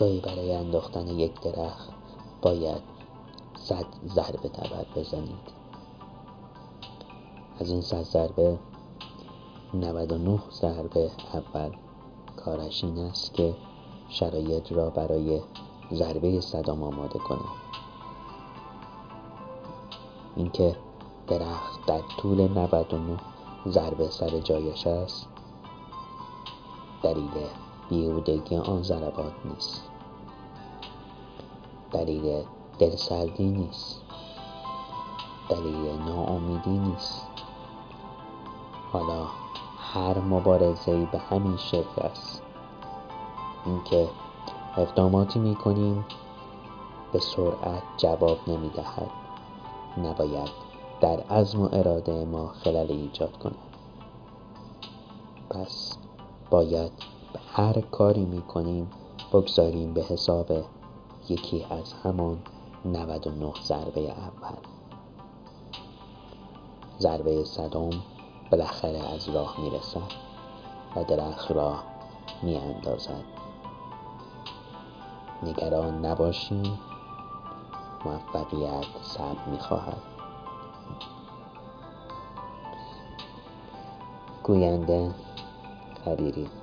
گاهی برای انداختن یک درخت باید صد ضربه تبر بزنید. از این صد ضربه 99 ضربه اول. کارش این است که شرایط را برای ضربه صدام آماده کنه اینکه درخت در طول 99 ضربه سر جایش است دلیل بیهودگی آن ضربات نیست. دلیل دلسردی نیست. دلیل ناامیدی نیست. حالا هر مبارزه به همین شکل است. اینکه اقداماتی می کنیم به سرعت جواب نمی دهد نباید در عزم و اراده ما خلل ایجاد کند. پس باید هر کاری می کنیم بگذاریم به حساب یکی از همان 99 ضربه اول. ضربه صدام بالاخره از راه می‌رسد و درخت را میاندازد. نگران نباشیم موفقیت صبر می‌خواهد. گوینده خبیری